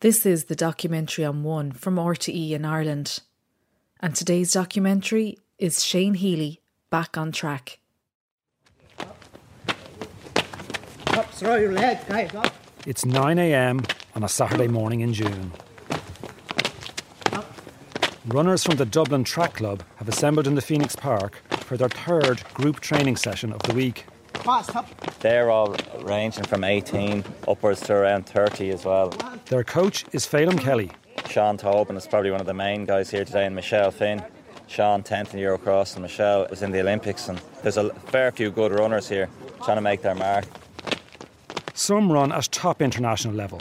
This is the documentary on One from RTE in Ireland. And today's documentary is Shane Healy back on track. Up, throw your leg, guys, up. It's 9am on a Saturday morning in June. Runners from the Dublin Track Club have assembled in the Phoenix Park for their third group training session of the week. Fast, up. They're all ranging from 18 upwards to around 30 as well. Their coach is Feidhlim Kelly. Sean Tobin is probably one of the main guys here today, and Michelle Finn. Sean 10th in Eurocross, and Michelle is in the Olympics. And there's a fair few good runners here trying to make their mark. Some run at top international level,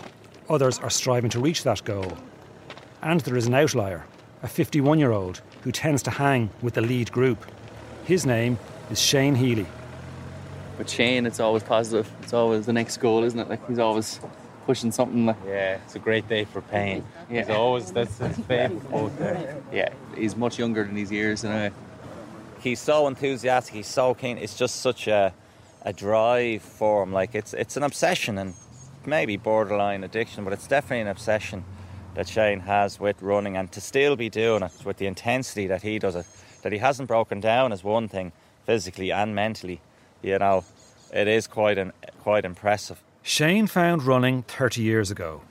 others are striving to reach that goal. And there is an outlier, a 51 year old who tends to hang with the lead group. His name is Shane Healy. With Shane, it's always positive. It's always the next goal, isn't it? Like he's always pushing something. Like, Yeah, it's a great day for pain. Yeah. He's always that's his favourite quote there. yeah, he's much younger than his years, and He's so enthusiastic, he's so keen. It's just such a, a drive for him. Like, it's, it's an obsession and maybe borderline addiction, but it's definitely an obsession that Shane has with running and to still be doing it with the intensity that he does it, that he hasn't broken down is one thing, physically and mentally. You know, it is quite an, quite impressive. Shane found running 30 years ago.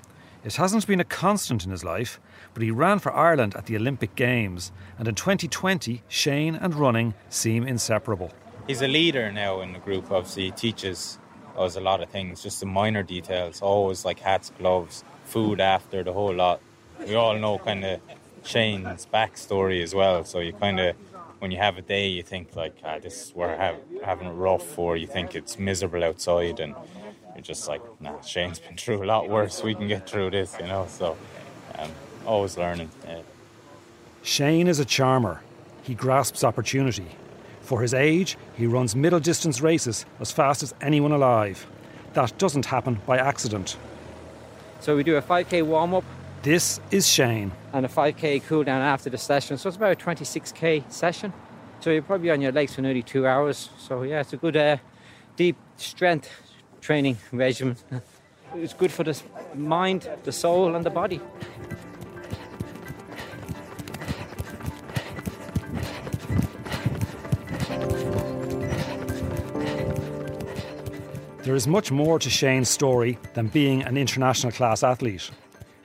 It hasn't been a constant in his life, but he ran for Ireland at the Olympic Games, and in 2020, Shane and running seem inseparable. He's a leader now in the group. Obviously, he teaches us a lot of things, just the minor details. Always like hats, gloves, food after the whole lot. We all know kind of Shane's backstory as well. So you kind of, when you have a day, you think like, ah, this is we're have, having it rough, or you think it's miserable outside, and you're just like, nah, Shane's been through a lot worse. We can get through this, you know. So, um, always learning. Yeah. Shane is a charmer. He grasps opportunity. For his age, he runs middle distance races as fast as anyone alive. That doesn't happen by accident. So we do a 5k warm up This is Shane. and a 5k cool down after the session. So it's about a 26k session. So you're probably on your legs for nearly two hours. So yeah, it's a good uh, deep strength training regimen. It's good for the mind, the soul, and the body. There is much more to Shane's story than being an international class athlete.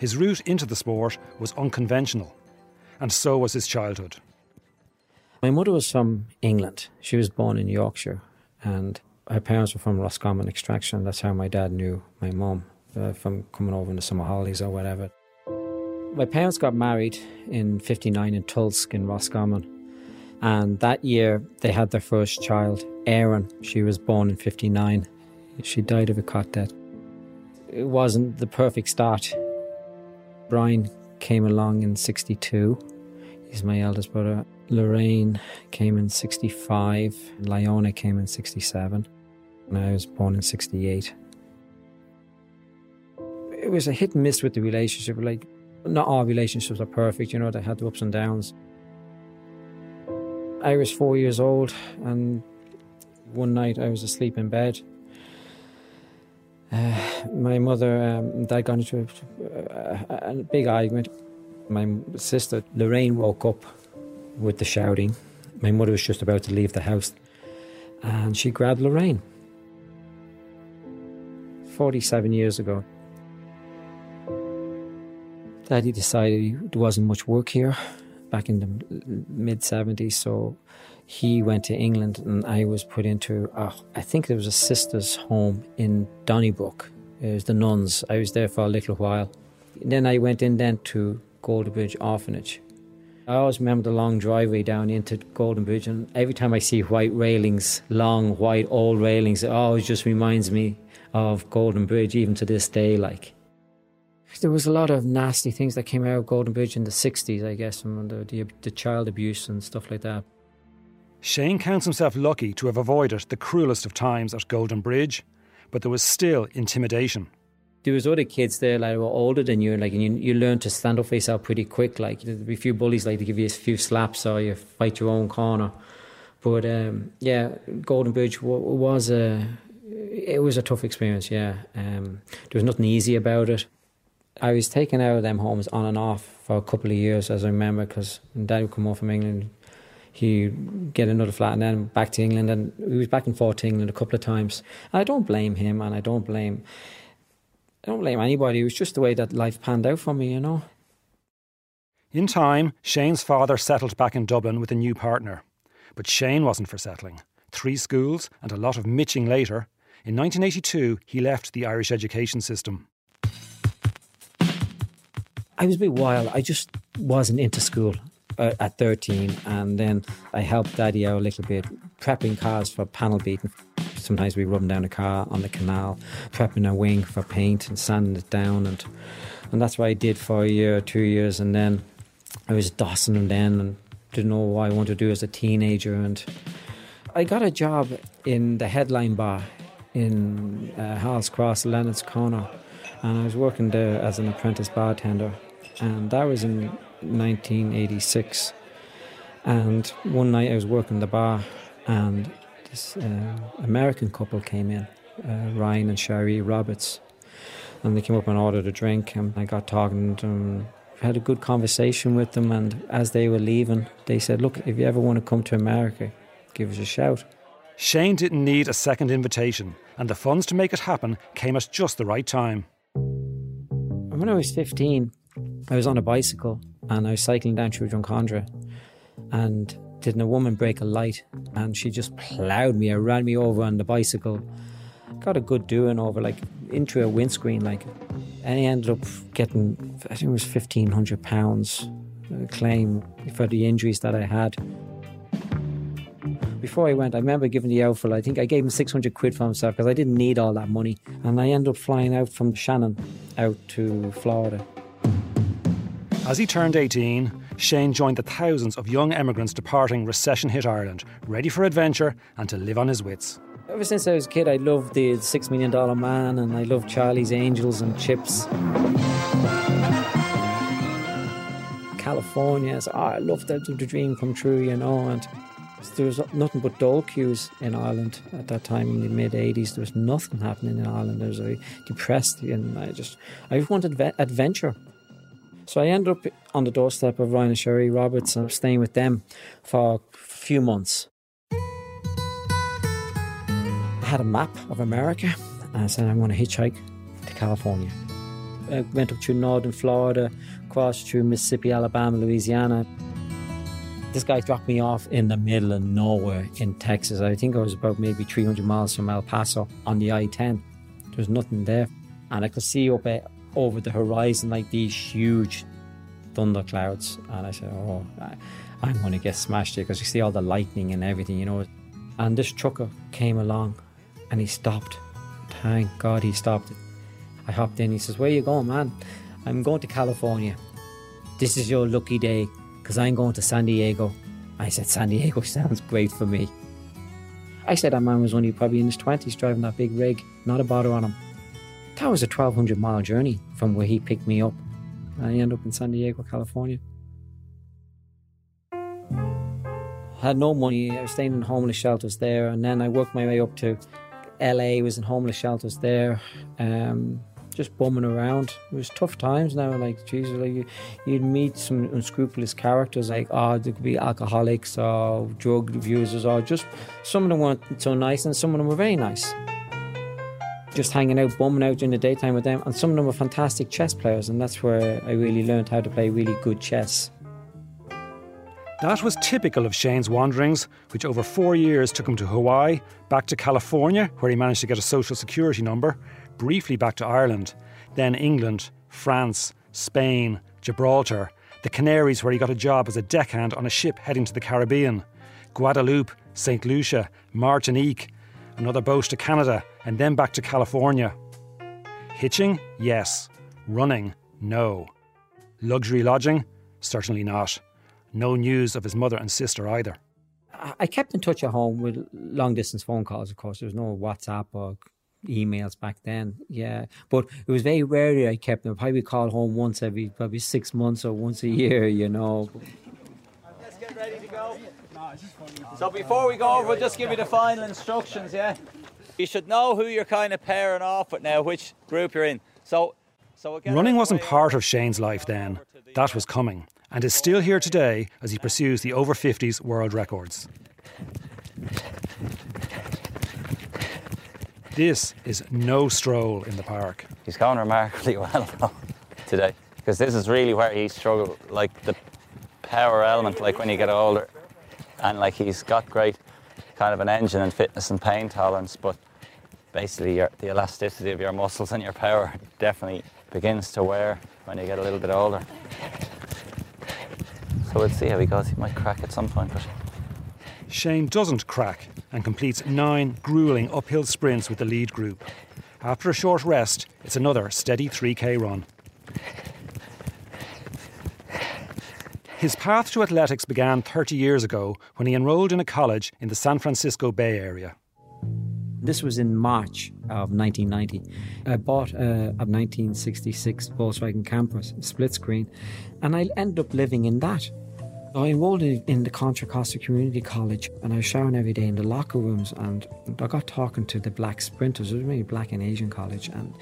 His route into the sport was unconventional, and so was his childhood. My mother was from England. She was born in Yorkshire, and her parents were from Roscommon extraction. That's how my dad knew my mum uh, from coming over in the summer holidays or whatever. My parents got married in '59 in Tulsk in Roscommon, and that year they had their first child, Erin. She was born in '59. She died of a cot death. It wasn't the perfect start. Brian came along in '62. He's my eldest brother. Lorraine came in 65. Lyona came in 67. And I was born in 68. It was a hit and miss with the relationship. Like, not all relationships are perfect, you know, they had the ups and downs. I was four years old, and one night I was asleep in bed. Uh, my mother um, dad got into a, a, big argument. My sister Lorraine woke up with the shouting. My mother was just about to leave the house and she grabbed Lorraine. 47 years ago. Daddy decided there wasn't much work here back in the mid 70s, so he went to England and I was put into, I think there was a sister's home in Donnybrook. It was the nuns. I was there for a little while. then I went in then to Golden Bridge Orphanage. I always remember the long driveway down into Golden Bridge, and every time I see white railings, long white old railings, it always just reminds me of Golden Bridge, even to this day. Like there was a lot of nasty things that came out of Golden Bridge in the '60s, I guess, the, the, the child abuse and stuff like that. Shane counts himself lucky to have avoided the cruelest of times at Golden Bridge, but there was still intimidation. There was other kids there like were older than you, like and you you learn to stand up for yourself pretty quick. Like there'd be a few bullies like to give you a few slaps or you fight your own corner. But um, yeah, Golden Bridge was a it was a tough experience. Yeah, um, there was nothing easy about it. I was taken out of them homes on and off for a couple of years, as I remember, because Dad would come home from England, he'd get another flat, and then back to England, and he was back and forth to England a couple of times. And I don't blame him, and I don't blame, I don't blame anybody. It was just the way that life panned out for me, you know. In time, Shane's father settled back in Dublin with a new partner. But Shane wasn't for settling. Three schools and a lot of mitching later, in 1982 he left the Irish education system. I was a bit wild. I just wasn't into school uh, at 13, and then I helped Daddy out a little bit, prepping cars for panel beating. Sometimes we run down a car on the canal, prepping a wing for paint and sanding it down, and and that's what I did for a year or two years, and then I was dossing them then and didn't know what I wanted to do as a teenager, and I got a job in the headline bar in uh, Halls Cross, Leonard's Corner, and I was working there as an apprentice bartender, and that was in 1986. And one night I was working the bar, and this uh, American couple came in, uh, Ryan and Sherry Roberts, and they came up and ordered a drink, and I got talking to them had a good conversation with them, and as they were leaving, they said, "Look, if you ever want to come to America, give us a shout." Shane didn't need a second invitation, and the funds to make it happen came at just the right time. When I was 15, I was on a bicycle and I was cycling down through Drumcondra, and didn't a woman break a light, and she just ploughed me or ran me over on the bicycle. Got a good doing over, like into a windscreen, like and he ended up getting, I think it was fifteen hundred pounds uh, claim for the injuries that I had. Before I went, I remember giving the outfit. I think I gave him six hundred quid for himself because I didn't need all that money, and I ended up flying out from Shannon out to Florida. As he turned 18, Shane joined the thousands of young emigrants departing recession hit Ireland, ready for adventure and to live on his wits. Ever since I was a kid, I loved the Six Million Dollar Man and I loved Charlie's Angels and Chips. California, so, oh, ah, I loved that the dream come true, you know. And there was nothing but dole queues in Ireland at that time in the mid 80s. There was nothing happening in Ireland. I was very depressed and I just, I wanted adventure. So I ended up on the doorstep of Ryan and Sherry Roberts and I was staying with them for a few months I had a map of America and I said, I'm going to hitchhike to California. I went up through northern Florida, crossed through Mississippi, Alabama, Louisiana. This guy dropped me off in the middle of nowhere in Texas. I think I was about maybe 300 miles from El Paso on the I 10. There was nothing there. And I could see up over the horizon like these huge thunder clouds. And I said, Oh, I'm going to get smashed here because you see all the lightning and everything, you know. And this trucker came along and he stopped. Thank God he stopped. I hopped in. He says, Where you going, man? I'm going to California. This is your lucky day because I'm going to San Diego. I said, San Diego sounds great for me. I said that man was only probably in his 20s driving that big rig, not a bother on him. That was a 1200 mile journey from where he picked me up. I ended up in San Diego, California. I had no money. I was staying in homeless shelters there, and then I worked my way up to LA, was in homeless shelters there, um, just bumming around. It was tough times now. Like, Jesus, like you, would meet some unscrupulous characters, like oh, there could be alcoholics or drug abusers, or just some of them weren't so nice, and some of them were very nice. Just hanging out, bumming out during the daytime with them, and some of them were fantastic chess players, and that's where I really learned how to play really good chess. That was typical of Shane's wanderings, which over four years took him to Hawaii, back to California, where he managed to get a social security number, briefly back to Ireland, then England, France, Spain, Gibraltar, the Canaries, where he got a job as a deckhand on a ship heading to the Caribbean, Guadeloupe, St. Lucia, Martinique, another boat to Canada, and then back to California. Hitching? Yes. Running? No. Luxury lodging? Certainly not. No news of his mother and sister either. I kept in touch at home with long distance phone calls, of course. There was no WhatsApp or emails back then. Yeah. But it was very rarely I kept them. Probably call home once every probably six months or once a year, you know. Let's get ready to go. So before we go over, we'll just give you the final instructions, yeah? You should know who you're kind of pairing off with now, which group you're in. So So again, Running wasn't part of Shane's life then. over to the, That was coming, and is still here today as he pursues the over 50s world records. This is no stroll in the park. He's going remarkably well though, today because this is really where he struggled, like the power element, like when you get older, and like he's got great kind of an engine and fitness and pain tolerance, but basically your, the elasticity of your muscles and your power definitely begins to wear when you get a little bit older. So we'll see how he goes. He might crack at some point, but Shane doesn't crack and completes nine grueling uphill sprints with the lead group. After a short rest, it's another steady 3k run. His path to athletics began 30 years ago when he enrolled in a college in the San Francisco Bay Area. This was in March of 1990. I bought a, a 1966 Volkswagen Camper split screen, and I ended up living in that. I enrolled in the Contra Costa Community College, and I was showering every day in the locker rooms. And I got talking to the black sprinters. It was really black and Asian college, and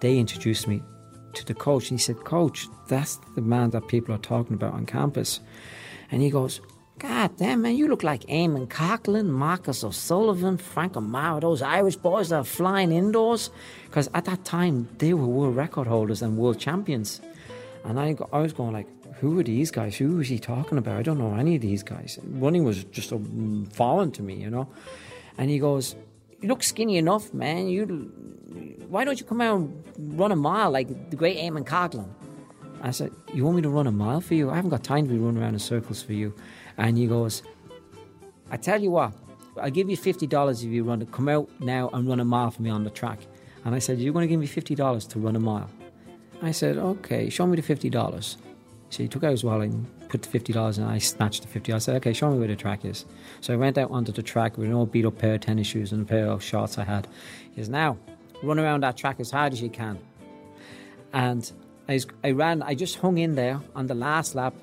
they introduced me to the coach. And he said, "Coach, that's the man that people are talking about on campus." And he goes, God damn, man, you look like Eamon Coghlan, Marcus O'Sullivan, Frank O'Mara, those Irish boys that are flying indoors. Because at that time, they were world record holders and world champions. And I, I was going like, who are these guys? Who is he talking about? I don't know any of these guys. Running was just a, foreign to me, you know. And he goes, you look skinny enough, man. You, why don't you come out and run a mile like the great Eamon Coghlan? I said, You want me to run a mile for you? I haven't got time to be running around in circles for you. And he goes, I tell you what, I'll give you $50 if you run it. Come out now and run a mile for me on the track. And I said, You're going to give me $50 to run a mile? I said, Okay, show me the $50. So he took out his wallet and put the $50 and I snatched the 50 I said, Okay, show me where the track is. So I went out onto the track with an old beat up pair of tennis shoes and a pair of shorts I had. He says, Now, run around that track as hard as you can. And I, I ran, I just hung in there on the last lap.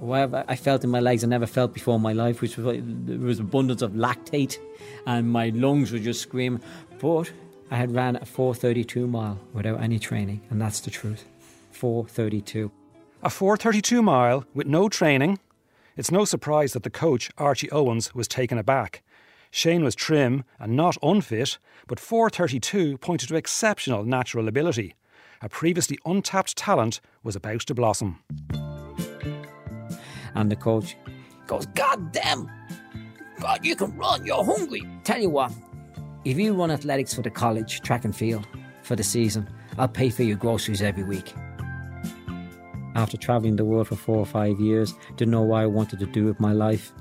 Whatever I felt in my legs, I never felt before in my life, which was there was abundance of lactate, and my lungs were just screaming. But I had ran a 4:32 mile without any training, and that's the truth. 4:32. A 432 mile with no training. It's no surprise that the coach, Archie Owens, was taken aback. Shane was trim and not unfit, but 432 pointed to exceptional natural ability. A previously untapped talent was about to blossom. And the coach goes, God damn! God, you can run, you're hungry. Tell you what, if you run athletics for the college, track and field, for the season, I'll pay for your groceries every week. After traveling the world for four or five years, didn't know what I wanted to do with my life.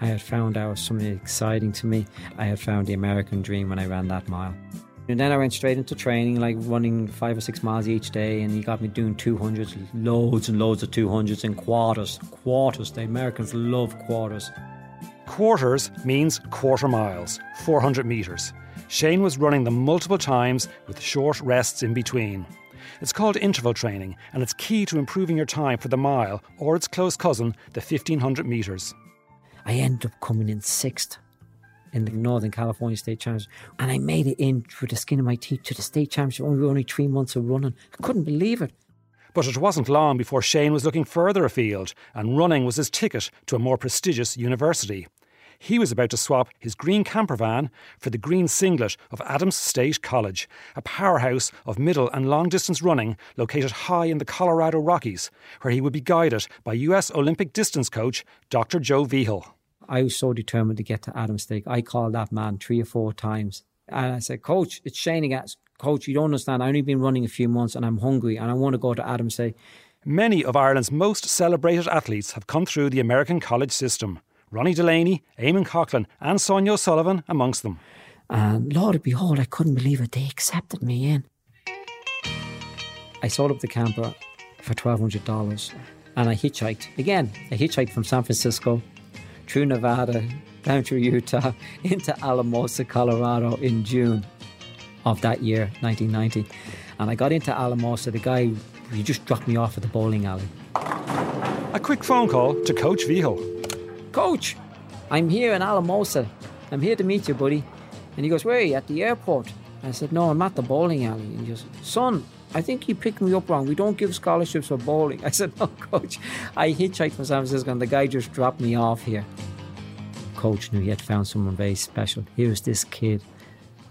I had found out something exciting to me. I had found the American dream when I ran that mile. And then I went straight into training, like running five or six miles each day, and he got me doing 200s, loads and loads of 200s in quarters. Quarters, the Americans love quarters. Quarters means quarter miles, 400 metres. Shane was running them multiple times with short rests in between. It's called interval training, and it's key to improving your time for the mile or its close cousin, the 1500 metres. I ended up coming in sixth in the Northern California State Championship, and I made it in through the skin of my teeth to the state championship. Only only three months of running, I couldn't believe it. But it wasn't long before Shane was looking further afield, and running was his ticket to a more prestigious university. He was about to swap his green camper van for the green singlet of Adams State College, a powerhouse of middle and long distance running located high in the Colorado Rockies, where he would be guided by US Olympic distance coach Dr. Joe Vigil. I was so determined to get to Adams State. I called that man three or four times. And I said, Coach, it's Shane again. Coach, you don't understand. I've only been running a few months and I'm hungry and I want to go to Adams State. Many of Ireland's most celebrated athletes have come through the American college system. Ronnie Delany, Eamon Coghlan, and Sonia O'Sullivan amongst them. And Lord behold, I couldn't believe it. They accepted me in. I sold up the camper for $1,200 and I hitchhiked. Again, I hitchhiked from San Francisco through Nevada, mm-hmm. down through Utah, into Alamosa, Colorado in June of that year, 1990. And I got into Alamosa. The guy, he just dropped me off at the bowling alley. A quick phone call to Coach Vigil. Coach, I'm here in Alamosa. I'm here to meet you, buddy. And he goes, Where are you? At the airport. I said, No, I'm at the bowling alley. And he goes, Son, I think he picked me up wrong. We don't give scholarships for bowling. I said, No, coach. I hitchhiked from San Francisco and the guy just dropped me off here. Coach knew he had found someone very special. Here's this kid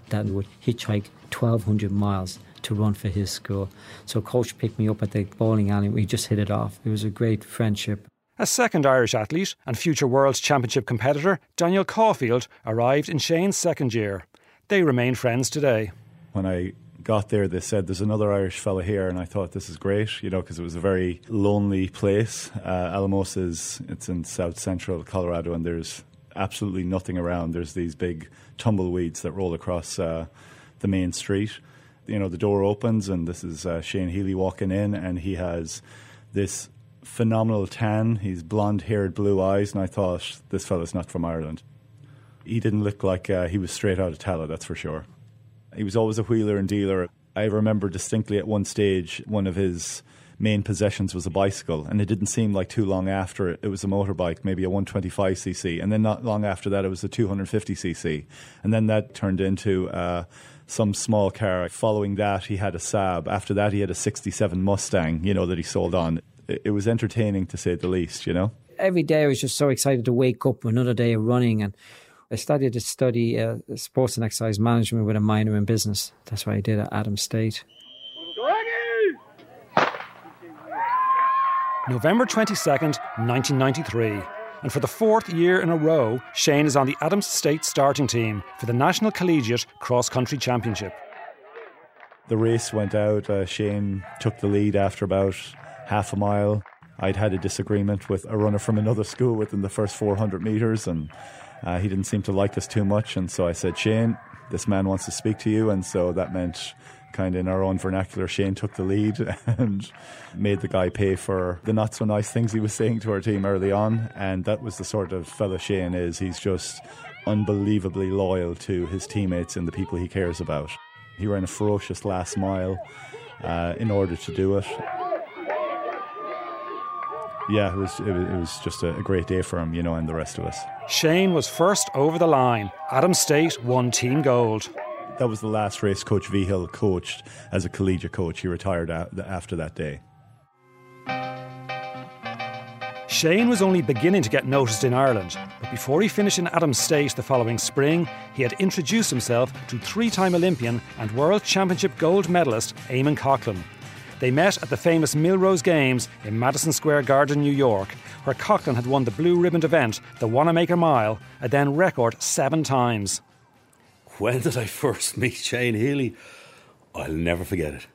that would hitchhike 1,200 miles to run for his school. So coach picked me up at the bowling alley. We just hit it off. It was a great friendship. A second Irish athlete and future World Championship competitor, Daniel Caulfield, arrived in Shane's second year. They remain friends today. When I got there, they said there's another Irish fella here, and I thought this is great, you know, because it was a very lonely place. Uh, Alamosa is it's in south central Colorado, and there's absolutely nothing around. There's these big tumbleweeds that roll across uh, the main street. You know, the door opens, and this is uh, Shane Healy walking in, and he has this phenomenal tan. He's blonde haired, blue eyes, and I thought this fella's not from Ireland. He didn't look like uh, he was straight out of Tallaght, that's for sure. He was always a wheeler and dealer. I remember distinctly at one stage, one of his main possessions was a bicycle, and it didn't seem like too long after it, it was a motorbike, maybe a 125cc, and then not long after that, it was a 250cc, and then that turned into uh, some small car. Following that, he had a Saab. After that, he had a 67 Mustang, you know, that he sold on. It, it was entertaining to say the least, you know. Every day I was just so excited to wake up another day of running and I started to study uh, sports and exercise management with a minor in business. That's what I did at Adams State. November 22nd, 1993. And for the fourth year in a row, Shane is on the Adams State starting team for the National Collegiate Cross Country Championship. The race went out. Uh, Shane took the lead after about half a mile. I'd had a disagreement with a runner from another school within the first 400 metres, and uh, he didn't seem to like us too much. And so I said, Shane, this man wants to speak to you. And so that meant kind of in our own vernacular, Shane took the lead and made the guy pay for the not so nice things he was saying to our team early on. And that was the sort of fellow Shane is. He's just unbelievably loyal to his teammates and the people he cares about. He ran a ferocious last mile uh, in order to do it. Yeah, it was, it was, it was just a, a great day for him, you know, and the rest of us. Shane was first over the line. Adams State won team gold. That was the last race Coach Vigil coached as a collegiate coach. He retired after that day. Shane was only beginning to get noticed in Ireland, but before he finished in Adams State the following spring, he had introduced himself to three time Olympian and World Championship gold medalist Eamon Coghlan. They met at the famous Millrose Games in Madison Square Garden, New York, where Coghlan had won the blue ribbon event, the Wanamaker Mile, a then record seven times when did I first meet Shane Healy? I'll never forget it.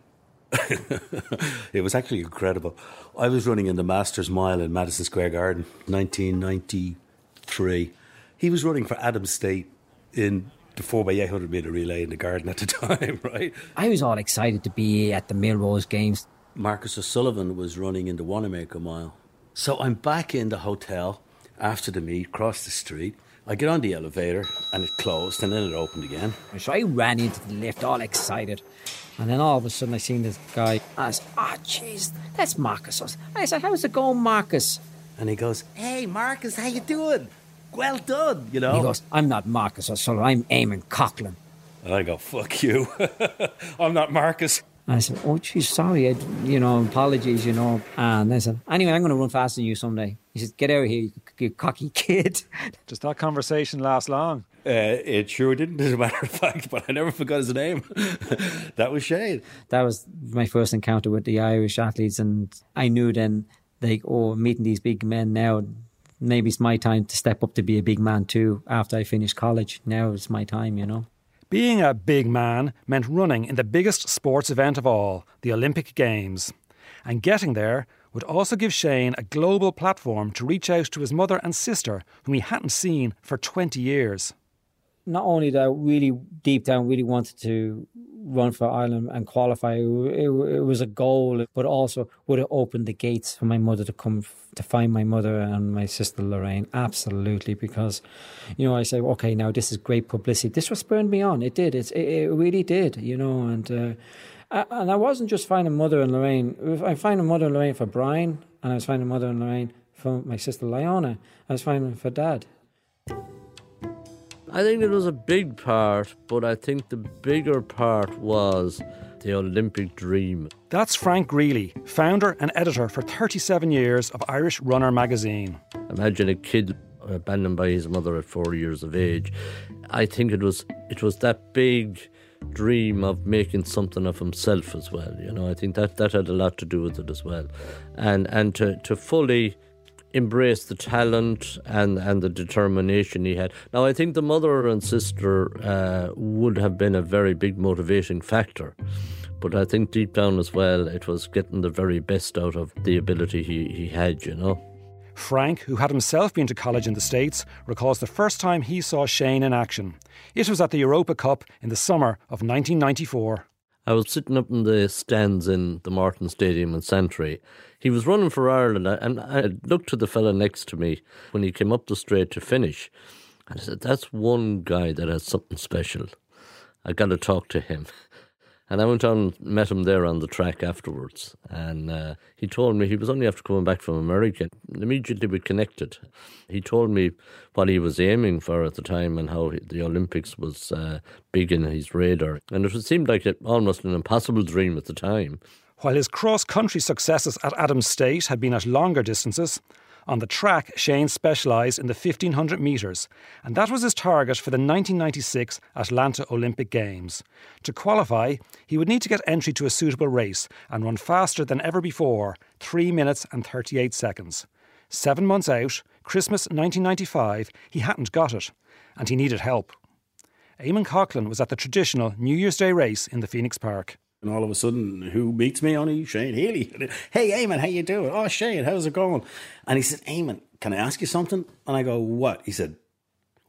it was actually incredible. I was running in the Masters Mile in Madison Square Garden, 1993. He was running for Adams State in the 4x800 metre relay in the garden at the time, right? I was all excited to be at the Millrose Games. Marcus O'Sullivan was running in the Wanamaker Mile. So I'm back in the hotel after the meet, across the street. I get on the elevator and it closed and then it opened again. So I ran into the lift all excited. And then all of a sudden I seen this guy. I said, oh, jeez, that's Marcus. I said, how's it going, Marcus? And he goes, hey, Marcus, how you doing? Well done, you know. He goes, I'm not Marcus O'Sullivan, I'm Eamon Coghlan. And I go, fuck you. I'm not Marcus. And I said, oh, geez, sorry, I, you know, apologies, you know. And I said, anyway, I'm going to run faster than you someday. He said, get out of here, you, you cocky kid. Does that conversation last long? Uh, it sure didn't, as a matter of fact, but I never forgot his name. that was Shane. That was my first encounter with the Irish athletes, and I knew then, like, oh, meeting these big men now, maybe it's my time to step up to be a big man too after I finish college. Now it's my time, you know. Being a big man meant running in the biggest sports event of all, the Olympic Games. And getting there would also give Shane a global platform to reach out to his mother and sister, whom he hadn't seen for 20 years. Not only that, I really deep down, really wanted to run for Ireland and qualify. It, it, it, was a goal, but also would have opened the gates for my mother to come to find my mother and my sister Lorraine. Absolutely, because you know I say, okay, now this is great publicity. This was spurred me on. It did. It, it really did. You know, and uh, and I wasn't just finding mother and Lorraine. I finding mother and Lorraine for Brian, and I was finding mother and Lorraine for my sister Leona. I was finding for Dad. I think it was a big part, but I think the bigger part was the Olympic dream. That's Frank Greally, founder and editor for 37 years of Irish Runner magazine. Imagine a kid uh, abandoned by his mother at four years of age. I think it was it was that big dream of making something of himself as well. You know, I think that that had a lot to do with it as well, and and to to fully embrace the talent and and the determination he had. Now, I think the mother and sister uh, would have been a very big motivating factor. But I think deep down as well, it was getting the very best out of the ability he, he had, you know. Frank, who had himself been to college in the States, recalls the first time he saw Shane in action. It was at the Europa Cup in the summer of 1994. I was sitting up in the stands in the Morton Stadium in Santry. He was running for Ireland, and I looked to the fella next to me when he came up the straight to finish. And I said, That's one guy that has something special. I got to talk to him. And I went on met him there on the track afterwards. And uh, he told me he was only after coming back from America. Immediately we connected. He told me what he was aiming for at the time and how the Olympics was uh, big in his radar. And it seemed like it, almost an impossible dream at the time. While his cross country successes at Adams State had been at longer distances, on the track, Shane specialised in the 1500 metres, and that was his target for the 1996 Atlanta Olympic Games. To qualify, he would need to get entry to a suitable race and run faster than ever before 3 minutes and 38 seconds. Seven months out, Christmas 1995, he hadn't got it, and he needed help. Eamon Coghlan was at the traditional New Year's Day race in the Phoenix Park. And all of a sudden, who meets me, Only Shane Healy. Hey, Eamon, how you doing? Oh, Shane, how's it going? And he said, Eamon, can I ask you something? And I go, what? He said,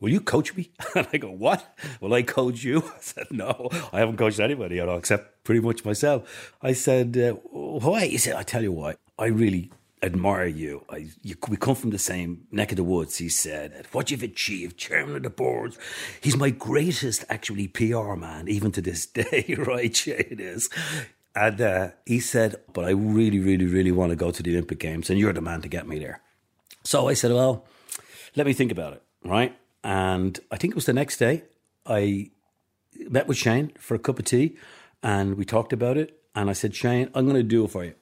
will you coach me? And I go, what? Will I coach you? I said, no, I haven't coached anybody at all, except pretty much myself. I said, uh, why? He said, I tell you what, I really admire you. I, you. We come from the same neck of the woods, he said. What you've achieved, chairman of the board. He's my greatest, actually, PR man, even to this day, right? Yeah, it is. And uh, he said, But I really, really, really want to go to the Olympic Games, and you're the man to get me there. So I said, Well, let me think about it, right? And I think it was the next day, I met with Shane for a cup of tea, and we talked about it. And I said, Shane, I'm going to do it for you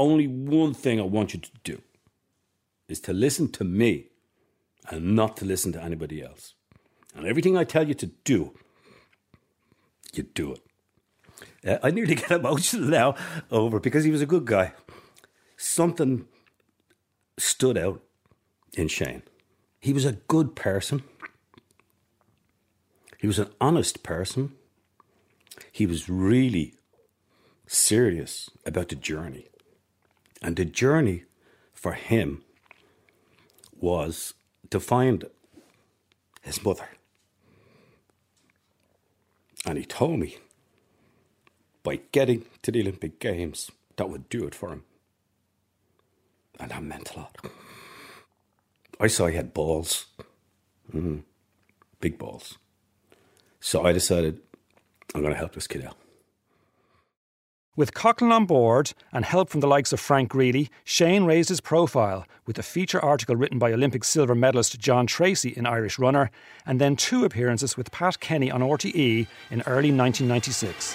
only one thing I want you to do is to listen to me and not to listen to anybody else. And everything I tell you to do, you do it. Uh, I nearly get emotional now over because he was a good guy. Something stood out in Shane. He was a good person. He was an honest person. He was really serious about the journey. And the journey for him was to find his mother. And he told me by getting to the Olympic Games, that would do it for him. And that meant a lot. I saw he had balls, mm, big balls. So I decided I'm going to help this kid out. With Coghlan on board and help from the likes of Frank Greally, Shane raised his profile with a feature article written by Olympic silver medalist John Treacy in Irish Runner, and then two appearances with Pat Kenny on RTE in early 1996.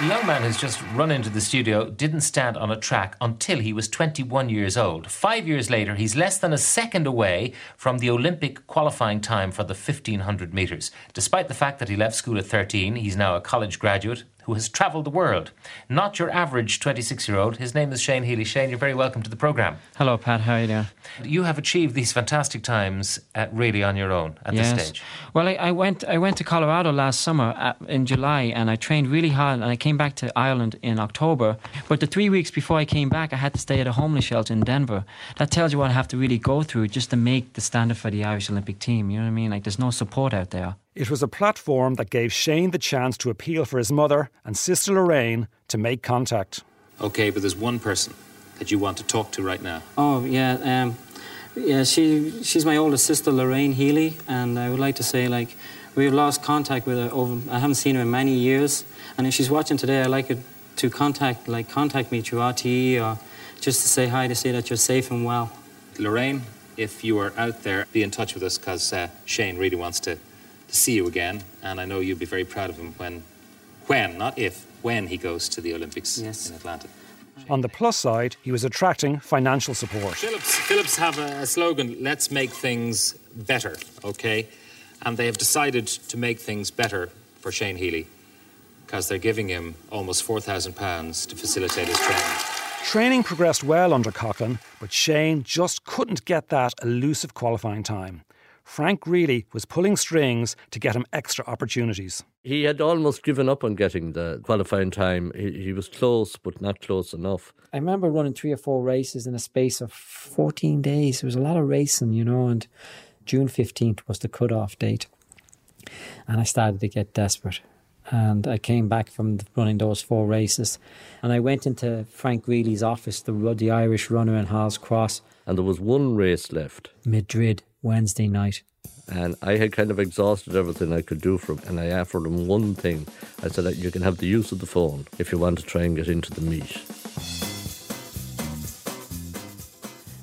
The young man who's just run into the studio didn't stand on a track until he was 21 years old. Five years later, he's less than a second away from the Olympic qualifying time for the 1500 metres. Despite the fact that he left school at 13, he's now a college graduate who has travelled the world. Not your average 26 year old. His name is Shane Healy. Shane, you're very welcome to the programme. Hello, Pat. How are you doing? You have achieved these fantastic times at really on your own at yes. this stage. Well, I, I, went I went to Colorado last summer at, in July and I trained really hard and I came back to Ireland in October. But the three weeks before I came back, I had to stay at a homeless shelter in Denver. That tells you what I have to really go through just to make the standard for the Irish Olympic team. You know what I mean? Like, there's no support out there. It was a platform that gave Shane the chance to appeal for his mother and sister Lorraine to make contact. Okay, but there's one person that you want to talk to right now. Oh yeah, um, yeah. She she's my older sister Lorraine Healy, and I would like to say like we've lost contact with her over. I haven't seen her in many years, and if she's watching today, I'd like her to contact like contact me through RTE or just to say hi to say that you're safe and well. Lorraine, if you are out there, be in touch with us because uh, Shane really wants to to see you again, and I know you'll be very proud of him when when, not if, when he goes to the Olympics Yes. in Atlanta. On the plus side, he was attracting financial support. Philips, Philips have a, a slogan, let's make things better, okay? And they have decided to make things better for Shane Healy because they're giving him almost £4,000 to facilitate his training. Training progressed well under Coghlan, but Shane just couldn't get that elusive qualifying time. Frank Greally was pulling strings to get him extra opportunities. He had almost given up on getting the qualifying time. He, he was close, but not close enough. I remember running three or four races in a space of 14 days. It was a lot of racing, you know, and June 15th was the cut-off date. And I started to get desperate. And I came back from running those four races. And I went into Frank Greally's office, the, the Irish runner in Hall's Cross. And there was one race left. Madrid, Wednesday night. And I had kind of exhausted everything I could do for him. And I offered him one thing. I said that you can have the use of the phone if you want to try and get into the meet.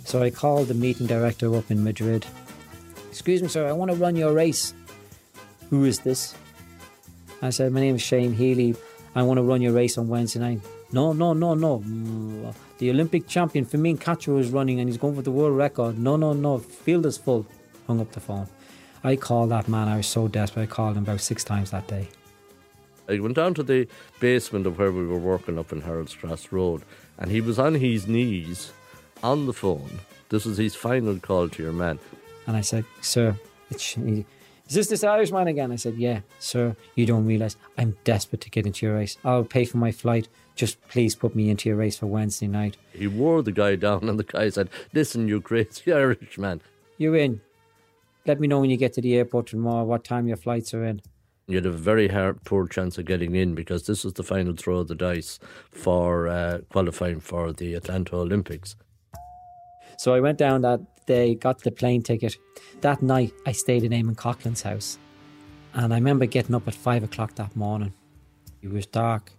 So I called the meeting director up in Madrid. Excuse me, sir, I want to run your race. Who is this? I said, My name is Shane Healy. I want to run your race on Wednesday night. No, no, no, no. Mm, The Olympic champion, Fermín Cacho, is running and he's going for the world record. No, no, no. Field is full. Hung up the phone. I called that man. I was so desperate. I called him about six times that day. I went down to the basement of where we were working up in Harold's Cross Road, and he was on his knees on the phone. This was his final call to your man. And I said, Sir, it's, is this this Irishman again? I said, Yeah, sir, you don't realise I'm desperate to get into your race. I'll pay for my flight. Just please put me into your race for Wednesday night. He wore the guy down, and the guy said, Listen, you crazy Irishman. You're in. Let me know when you get to the airport tomorrow what time your flights are in. You had a very hard, poor chance of getting in because this was the final throw of the dice for uh, qualifying for the Atlanta Olympics. So I went down that day, got the plane ticket. That night, I stayed in Eamon Coghlan's house. And I remember getting up at five o'clock that morning. It was dark.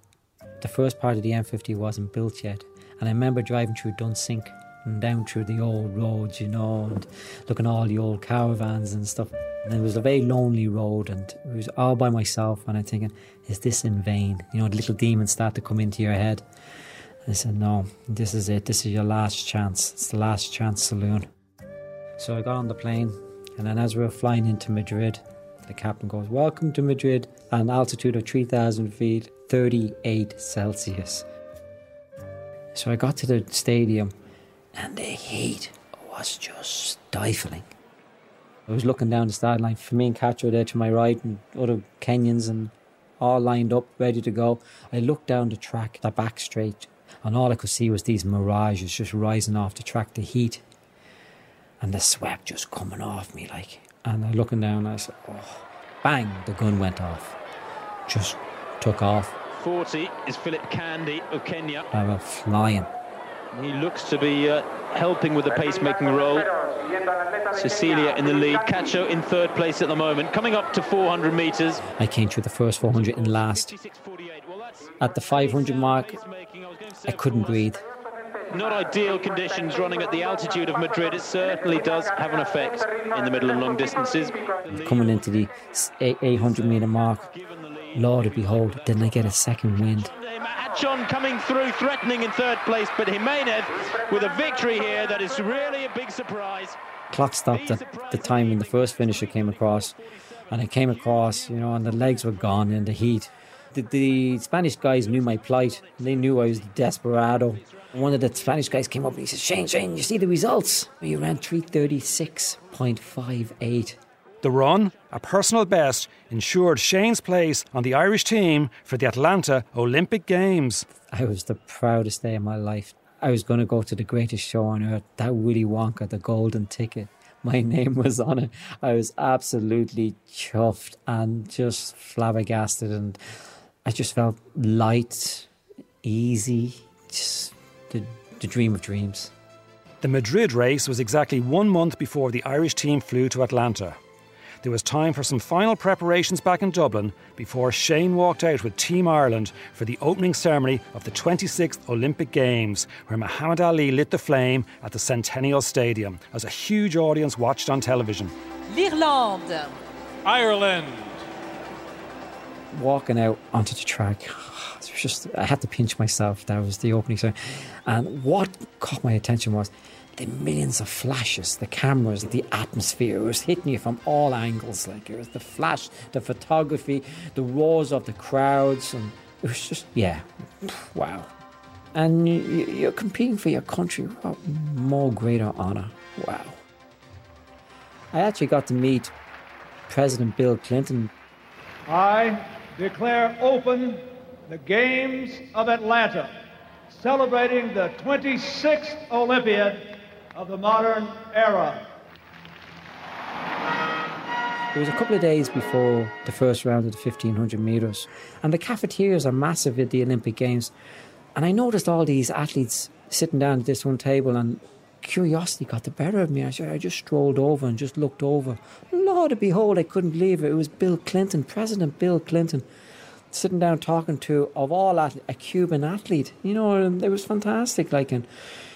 The first part of the M50 wasn't built yet. And I remember driving through Dunsink and down through the old roads, you know, and looking at all the old caravans and stuff. And it was a very lonely road, and it was all by myself. And I'm thinking, is this in vain? You know, the little demons start to come into your head. I said, no, this is it. This is your last chance. It's the last chance saloon. So I got on the plane, and then as we were flying into Madrid, the captain goes, Welcome to Madrid, an altitude of 3,000 feet, 38 Celsius. So I got to the stadium, and the heat was just stifling. I was looking down the start line, for me and Cacho there to my right, and other Kenyans, and all lined up, ready to go. I looked down the track, the back straight, and all I could see was these mirages just rising off the track, the heat, and the sweat just coming off me like. And I looking down, And I said, "Oh!" Bang! The gun went off. Just took off. 40 is Philip Candy of Kenya. I went flying. He looks to be uh, helping with the pacemaking role. Cecilia in the lead. Cacho in third place at the moment. Coming up to 400 metres. I came through the first 400 in last. At the 500 mark, I couldn't breathe. Not ideal conditions running at the altitude of Madrid. It certainly does have an effect in the middle and long distances. Coming into the 800 metre mark, Lord behold, didn't I get a second wind? John coming through, threatening in third place, but Jimenez with a victory here that is really a big surprise. Clock stopped at the time when the first finisher came across, and I came across, you know, and the legs were gone in the heat. The, the Spanish guys knew my plight. They knew I was the desperado. One of the Spanish guys came up and he said, Shane, Shane, you see the results? You ran 336.58. The run, a personal best, ensured Shane's place on the Irish team for the Atlanta Olympic Games. I was the proudest day of my life. I was going to go to the greatest show on earth, that Willy Wonka, the golden ticket. My name was on it. I was absolutely chuffed and just flabbergasted, and I just felt light, easy, just the, the dream of dreams. The Madrid race was exactly one month before the Irish team flew to Atlanta. There was time for some final preparations back in Dublin before Shane walked out with Team Ireland for the opening ceremony of the 26th Olympic Games, where Muhammad Ali lit the flame at the Centennial Stadium as a huge audience watched on television. L'Irlande. Ireland. Walking out onto the track, it was just I had to pinch myself. That was the opening song, and what caught my attention was the millions of flashes, the cameras, the atmosphere. It was hitting you from all angles. Like it was the flash, the photography, the roars of the crowds, and it was just yeah, wow. And you, you're competing for your country. What more greater honor? Wow. I actually got to meet President Bill Clinton. I declare open the Games of Atlanta, celebrating the 26th Olympiad of the modern era. It was a couple of days before the first round of the 1500 metres, and the cafeterias are massive at the Olympic Games. And I noticed all these athletes sitting down at this one table, and curiosity got the better of me. I, just strolled over and just looked over. Lord, behold, I couldn't believe it. It was Bill Clinton, President Bill Clinton, sitting down talking to, of all, a Cuban athlete. You know, it was fantastic. Like, and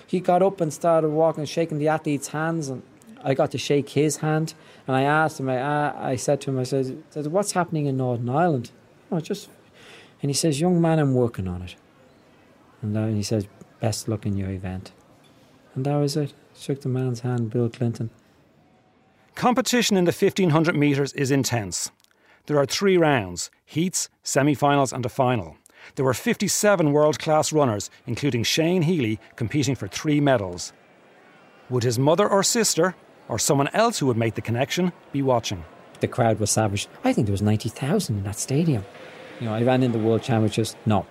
he got up and started walking, shaking the athlete's hands, and I got to shake his hand. And I asked him, I, I said to him, I said, what's happening in Northern Ireland? Oh, just, and he says, young man, I'm working on it. And then he says, best luck in your event. And that was it. Shook the man's hand, Bill Clinton. Competition in the 1500 metres is intense. There are three rounds heats, semi finals, and a final. There were 57 world class runners, including Shane Healy, competing for three medals. Would his mother or sister, or someone else who would make the connection, be watching? The crowd was savage. I think there was 90,000 in that stadium. You know, I ran in the World Championships. No,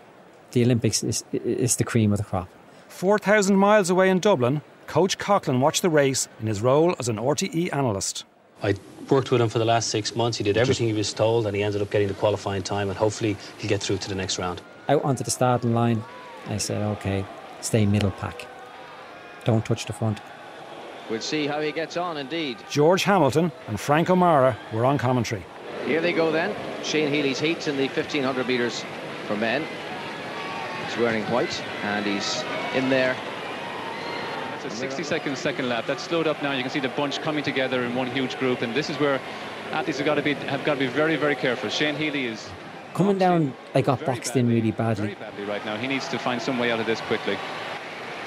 the Olympics is, is the cream of the crop. 4,000 miles away in Dublin, Coach Coghlan watched the race in his role as an RTE analyst. I worked with him for the last six months. He did everything he was told, and he ended up getting the qualifying time, and hopefully he'll get through to the next round. Out onto the starting line, I said, okay, stay middle pack. Don't touch the front. We'll see how he gets on, indeed. George Hamilton and Frank O'Mara were on commentary. Here they go then. Shane Healy's heats in the 1500 metres for men. He's wearing white, and he's in there It's a 60 second second lap. That's slowed up now. You can see the bunch coming together in one huge group, and this is where athletes have got to be have got to be very very careful. Shane Healy is coming down. I got boxed badly, in really badly. Very badly right now. He needs to find some way out of this quickly.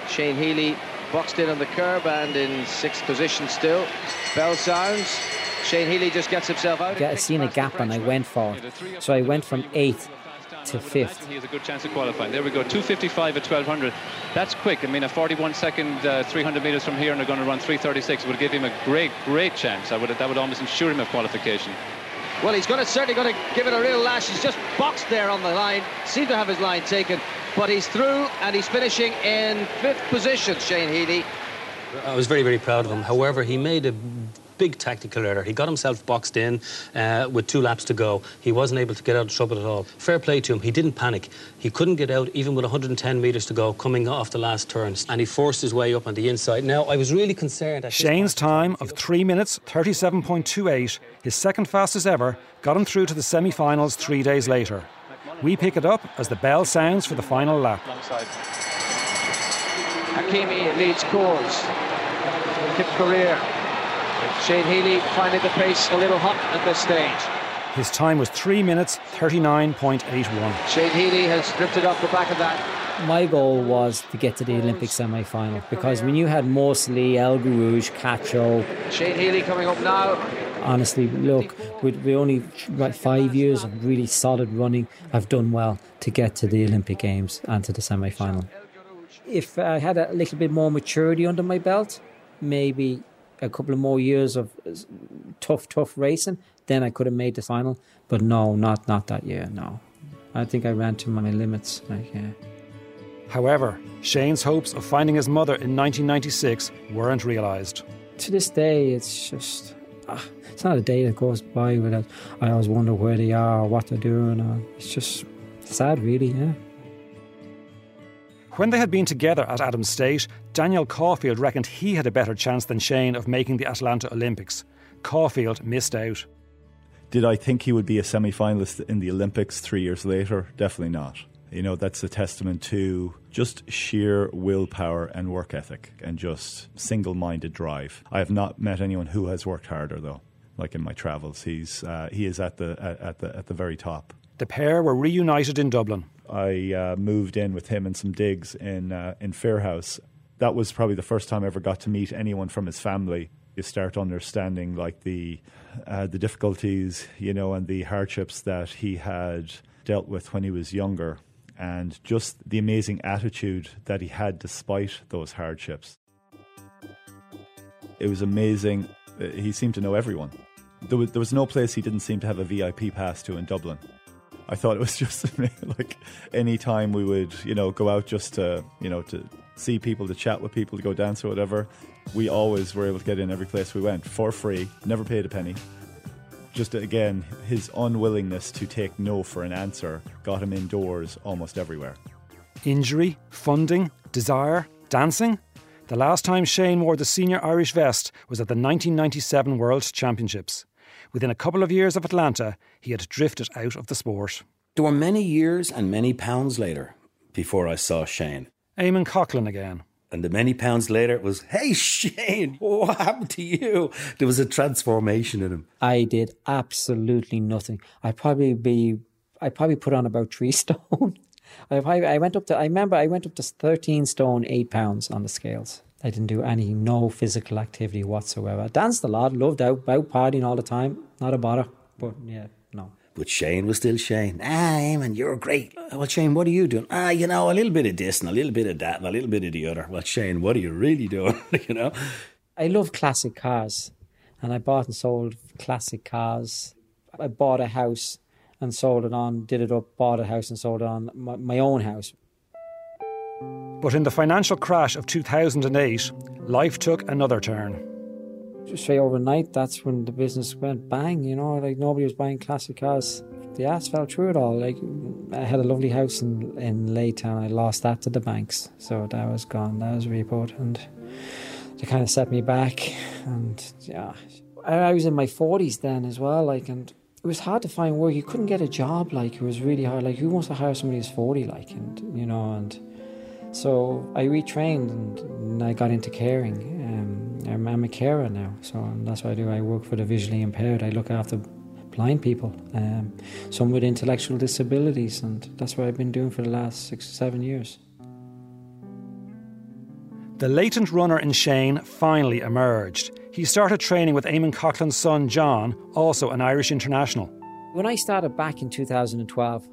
Shane Healy boxed in on the curb and in sixth position still. Bell sounds. Shane Healy just gets himself out. I seen a gap and I went for it. So I went from eighth to fifth. He has a good chance of qualifying. There we go, 255 at 1200. That's quick. I mean, a 41 second uh, 300 meters from here, and they're going to run 336. Would give him a great, great chance. I would, that would almost ensure him of qualification. Well, he's going to certainly going to give it a real lash. He's just boxed there on the line. Seemed to have his line taken, but he's through and he's finishing in fifth position. Shane Healy. I was very, very proud of him. However, he made a big tactical error. He got himself boxed in uh, with two laps to go. He wasn't able to get out of trouble at all. Fair play to him. He didn't panic. He couldn't get out even with 110 metres to go coming off the last turns. And he forced his way up on the inside. Now, I was really concerned. At Shane's time of 3 minutes 37.28, his second fastest ever, got him through to the semi finals three days later. We pick it up as the bell sounds for the final lap. Hakimi leads Coles. Kip career. Shane Healy finding the pace a little hot at this stage. His time was 3 minutes 39.81. Shane Healy has drifted off the back of that. My goal was to get to the Olympic semi final because when you had Morceli, El Guerrouj, Cacho. Shane Healy coming up now. Honestly, look, with, with only like five years of really solid running, I've done well to get to the Olympic Games and to the semi final. If I had a little bit more maturity under my belt, maybe a couple of more years of tough, tough racing, then I could have made the final. But no, not not that year. No, I think I ran to my limits. Like, yeah. However, Shane's hopes of finding his mother in 1996 weren't realised. To this day, it's just ah, it's not a day that goes by without I always wonder where they are, or what they're doing. Or, it's just sad, really. Yeah. When they had been together at Adams State, Daniel Caulfield reckoned he had a better chance than Shane of making the Atlanta Olympics. Caulfield missed out. Did I think he would be a semi finalist in the Olympics three years later? Definitely not. You know, that's a testament to just sheer willpower and work ethic and just single minded drive. I have not met anyone who has worked harder, though. Like in my travels, he's uh, he is at the at, at the at the very top. the pair were reunited in Dublin. I uh, moved in with him and some digs in uh, in Fairhouse. That was probably the first time I ever got to meet anyone from his family. You start understanding like the uh, the difficulties, you know, and the hardships that he had dealt with when he was younger, and just the amazing attitude that he had despite those hardships. It was amazing. He seemed to know everyone. There was, there was no place he didn't seem to have a VIP pass to in Dublin. I thought it was just like any time we would, you know, go out just to, you know, to see people, to chat with people, to go dance or whatever. We always were able to get in every place we went for free, never paid a penny. Just again, his unwillingness to take no for an answer got him indoors almost everywhere. Injury, funding, desire, dancing. The last time Shane wore the senior Irish vest was at the 1997 World Championships. Within a couple of years of Atlanta, he had drifted out of the sport. There were many years and many pounds later before I saw Shane. Eamon Coghlan again. And the many pounds later it was, hey Shane, what happened to you? There was a transformation in him. I did absolutely nothing. I probably be, I probably put on about three stone. I probably, I went up to, I remember I went up to 13 stone, eight pounds on the scales. I didn't do any, no physical activity whatsoever. I danced a lot, loved out, out partying all the time. Not a bother. But yeah, no. But Shane was still Shane. Ah, Eamon, you're great. Well, Shane, what are you doing? Ah, you know, a little bit of this and a little bit of that and a little bit of the other. Well, Shane, what are you really doing? you know? I love classic cars, and I bought and sold classic cars. I bought a house and sold it on, did it up, bought a house and sold it on my, my own house. But in the financial crash of 2008, life took another turn. Just straight overnight, that's when the business went bang, you know, like nobody was buying classic cars. The ass fell through it all. Like I had a lovely house in, in Laytown, I lost that to the banks. So that was gone, that was repoed, and they kind of set me back. And yeah, I was in my 40s then as well, like, and it was hard to find work. You couldn't get a job, like, it was really hard. Like, who wants to hire somebody who's 40, like, and, you know, and so I retrained and, and I got into caring. Um, I'm, I'm a carer now, so that's what I do. I work for the visually impaired. I look after blind people, um, some with intellectual disabilities, and that's what I've been doing for the last six or seven years. The latent runner in Shane finally emerged. He started training with Eamon Coghlan's son John, also an Irish international. When I started back in 2012,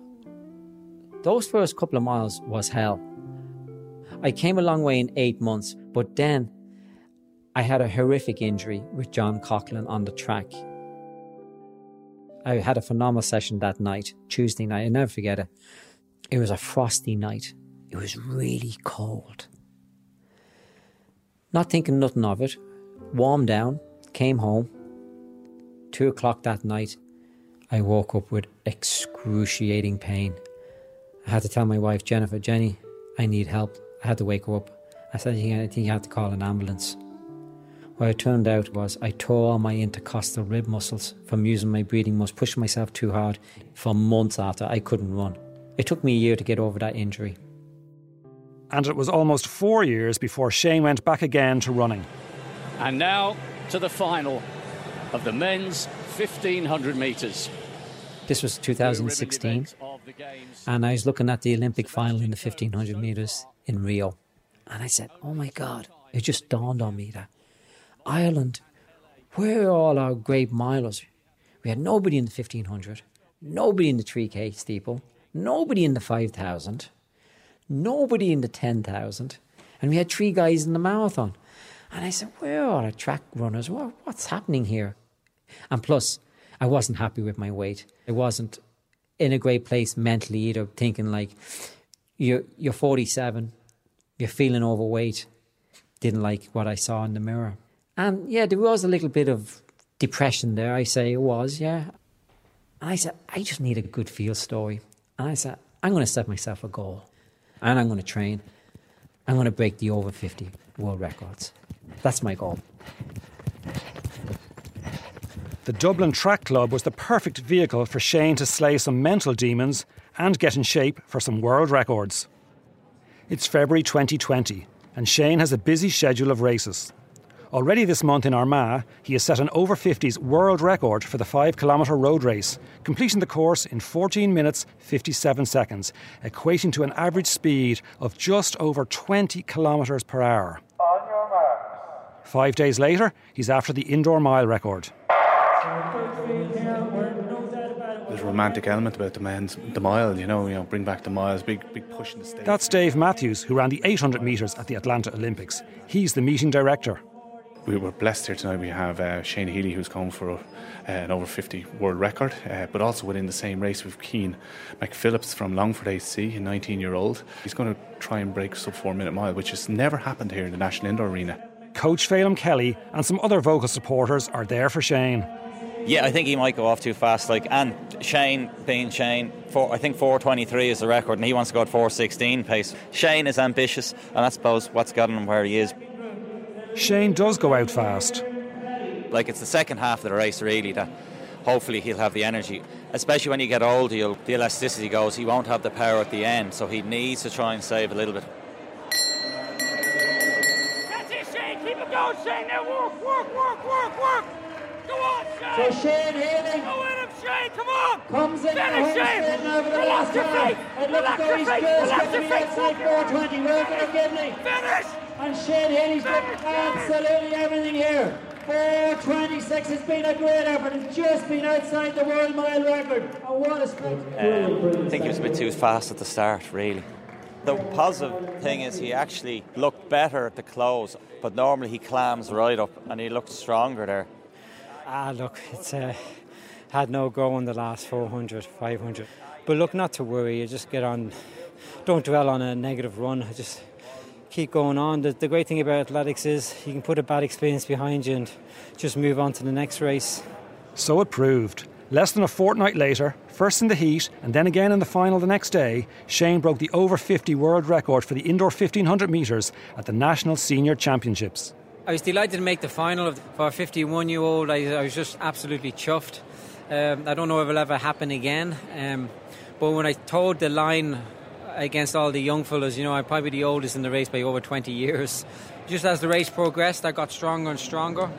those first couple of miles was hell. I came a long way in eight months, but then I had a horrific injury with John Coghlan on the track. I had a phenomenal session that night, Tuesday night. I never forget it. It was a frosty night. It was really cold. Not thinking nothing of it. Warmed down, came home. Two o'clock that night, I woke up with excruciating pain. I had to tell my wife, Jennifer, Jenny, I need help. I had to wake her up. I said, I think you have to call an ambulance. What it turned out was I tore all my intercostal rib muscles from using my breathing muscles, pushing myself too hard for months after. I couldn't run. It took me a year to get over that injury. And it was almost four years before Shane went back again to running. And now to the final of the men's 1500 metres. This was 2016, and I was looking at the Olympic final in the 1500 metres in Rio. And I said, Oh my God, it just dawned on me that Ireland, where are all our great milers? We had nobody in the 1500, nobody in the 3K steeple, nobody in the 5000, nobody in the 10,000, and we had three guys in the marathon. And I said, Where are our track runners? What, what's happening here? And plus, I wasn't happy with my weight. I wasn't in a great place mentally either, thinking like, you're, you're 47, you're feeling overweight. Didn't like what I saw in the mirror. And yeah, there was a little bit of depression there, I say it was, yeah. And I said, I just need a good feel story. And I said, I'm going to set myself a goal. And I'm going to train. I'm going to break the over 50 world records. That's my goal. The Dublin Track Club was the perfect vehicle for Shane to slay some mental demons and get in shape for some world records. It's February 2020, and Shane has a busy schedule of races. Already this month in Armagh, he has set an over 50s world record for the 5 kilometre road race, completing the course in 14 minutes 57 seconds, equating to an average speed of just over 20 kilometres per hour. Five days later, he's after the indoor mile record. There's a romantic element about the men's the mile, you know, you know, bring back the miles, big big push in the state. That's Dave Matthews, who ran the 800 metres at the Atlanta Olympics. He's the meeting director. We were blessed here tonight. We have uh, Shane Healy, who's come for uh, an over 50 world record, uh, but also within the same race with Cian McPhillips from Longford AC, a 19 year old. He's going to try and break sub four minute mile, which has never happened here in the National Indoor Arena. Coach Feidhlim Kelly and some other vocal supporters are there for Shane. Yeah, I think he might go off too fast. Like, and Shane being Shane, four, I think 4:23 is the record, and he wants to go at 4:16 pace. Shane is ambitious, and I suppose what's gotten him where he is. Shane does go out fast. Like it's the second half of the race really that hopefully he'll have the energy. Especially when you get older, you'll, the elasticity goes. He won't have the power at the end, so he needs to try and save a little bit. That's it, Shane. Keep it going, Shane. Now work, work, work, work, work. Go on, Shane. So Shane Healy Go in him, Shane. Come on. comes in Finish, behind Shane. Shane over the Relax last your time. feet. It looks Relax though your he's feet. just Relax going to your be feet. outside 420. Where's it Finish. And Shane Healy's doing absolutely everything here. 426 has been a great effort. It's just been outside the world mile record. And what a spectacle. Um, I think he was a bit too fast at the start, really. The positive thing is he actually looked better at the close, but normally he clams right up and he looked stronger there. Ah, look, it's uh, had no go in the last 400, 500. But look, not to worry. You just get on. Don't dwell on a negative run. Just keep going on. The, the great thing about athletics is you can put a bad experience behind you and just move on to the next race. So it proved. Less than a fortnight later, first in the heat and then again in the final the next day, Shane broke the over 50 world record for the indoor 1500 metres at the National Senior Championships. I was delighted to make the final for a 51 year old. I, I was just absolutely chuffed. Um, I don't know if it'll ever happen again. Um, but when I told the line against all the young fellas, you know, I'm probably the oldest in the race by over 20 years. Just as the race progressed, I got stronger and stronger.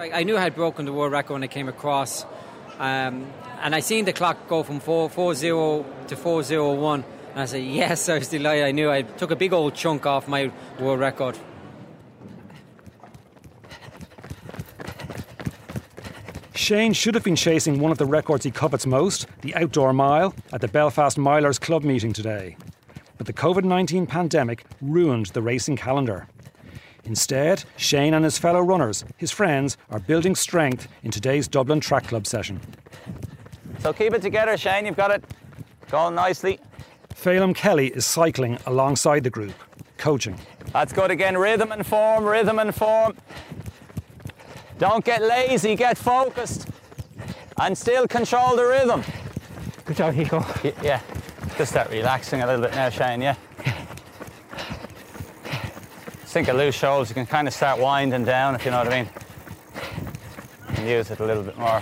I, I knew I had broken the world record when I came across. Um, and I seen the clock go from 4, 4-0 to 401. And I said, yes, I was delighted. I knew I took a big old chunk off my world record. Shane should have been chasing one of the records he covets most, the outdoor mile, at the Belfast Milers Club meeting today. But the COVID 19 pandemic ruined the racing calendar. Instead, Shane and his fellow runners, his friends, are building strength in today's Dublin Track Club session. So keep it together, Shane. You've got it going nicely. Feidhlim Kelly is cycling alongside the group, coaching. That's good again. Rhythm and form, rhythm and form. Don't get lazy, get focused. And still control the rhythm. Good job, Nico. Yeah. Just start relaxing a little bit now, Shane, yeah? Think of loose shoulders, you can kind of start winding down, if you know what I mean. And use it a little bit more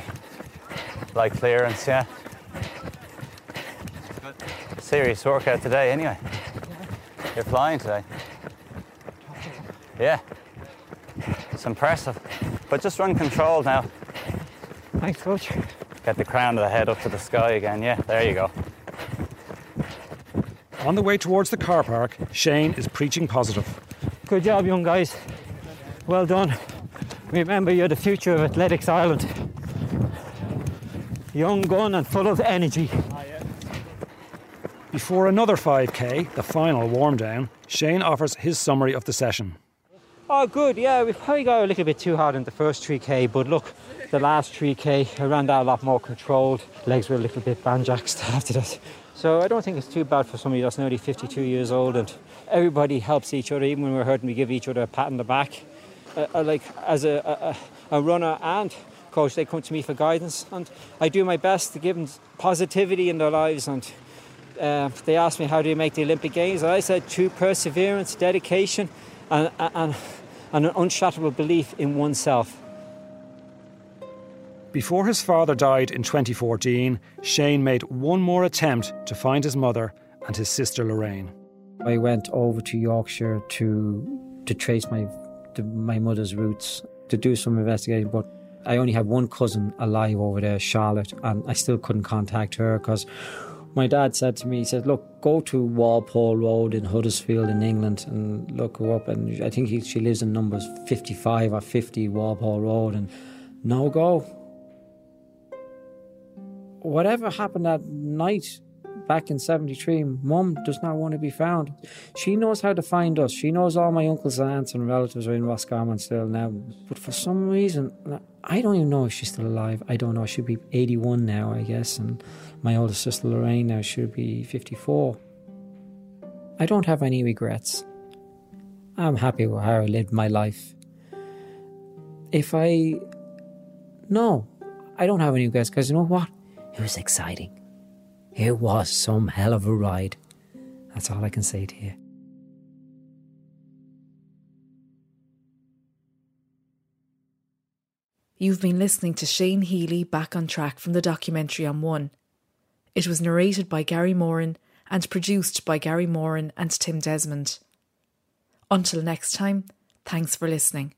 like clearance, yeah? Serious workout today, anyway. You're flying today. Yeah. It's impressive. But just run controlled now. Thanks, coach. Get the crown of the head up to the sky again, yeah? There you go. On the way towards the car park, Shane is preaching positive. Good job, young guys. Well done. Remember, you're the future of Athletics Ireland. Young gun and full of energy. Before another 5k, the final warm down, Shane offers his summary of the session. Oh, good. Yeah, we probably got a little bit too hard in the first 3k, but look, the last 3k, I ran that a lot more controlled. Legs were a little bit banjaxed after that. So I don't think it's too bad for somebody that's nearly 52 years old, and everybody helps each other. Even when we're hurting, we give each other a pat on the back. Uh, uh, like as a, a, a runner and coach, they come to me for guidance, and I do my best to give them positivity in their lives. And uh, they asked me how do you make the Olympic Games, and I said through perseverance, dedication, and, and, and an unshatterable belief in oneself. Before his father died in 2014, Shane made one more attempt to find his mother and his sister Lorraine. I went over to Yorkshire to to trace my to my mother's roots. to do some investigating, but I only had one cousin alive over there, Charlotte, and I still couldn't contact her because my dad said to me, he said, look, go to Walpole Road in Huddersfield in England and look her up. And I think he, she lives in numbers 55 or 50 Walpole Road and no go. Whatever happened that night back in 73, mum does not want to be found. She knows how to find us. She knows all my uncles and aunts and relatives are in Roscommon still now. But for some reason, I don't even know if she's still alive. I don't know. She'd be 81 now, I guess. And my older sister Lorraine now should be 54. I don't have any regrets. I'm happy with how I lived my life. If I. No, I don't have any regrets because you know what? It was exciting. It was some hell of a ride. That's all I can say to you. You've been listening to Shane Healy back on track from the documentary on One. It was narrated by Gary Moran and produced by Gary Moran and Tim Desmond. Until next time, thanks for listening.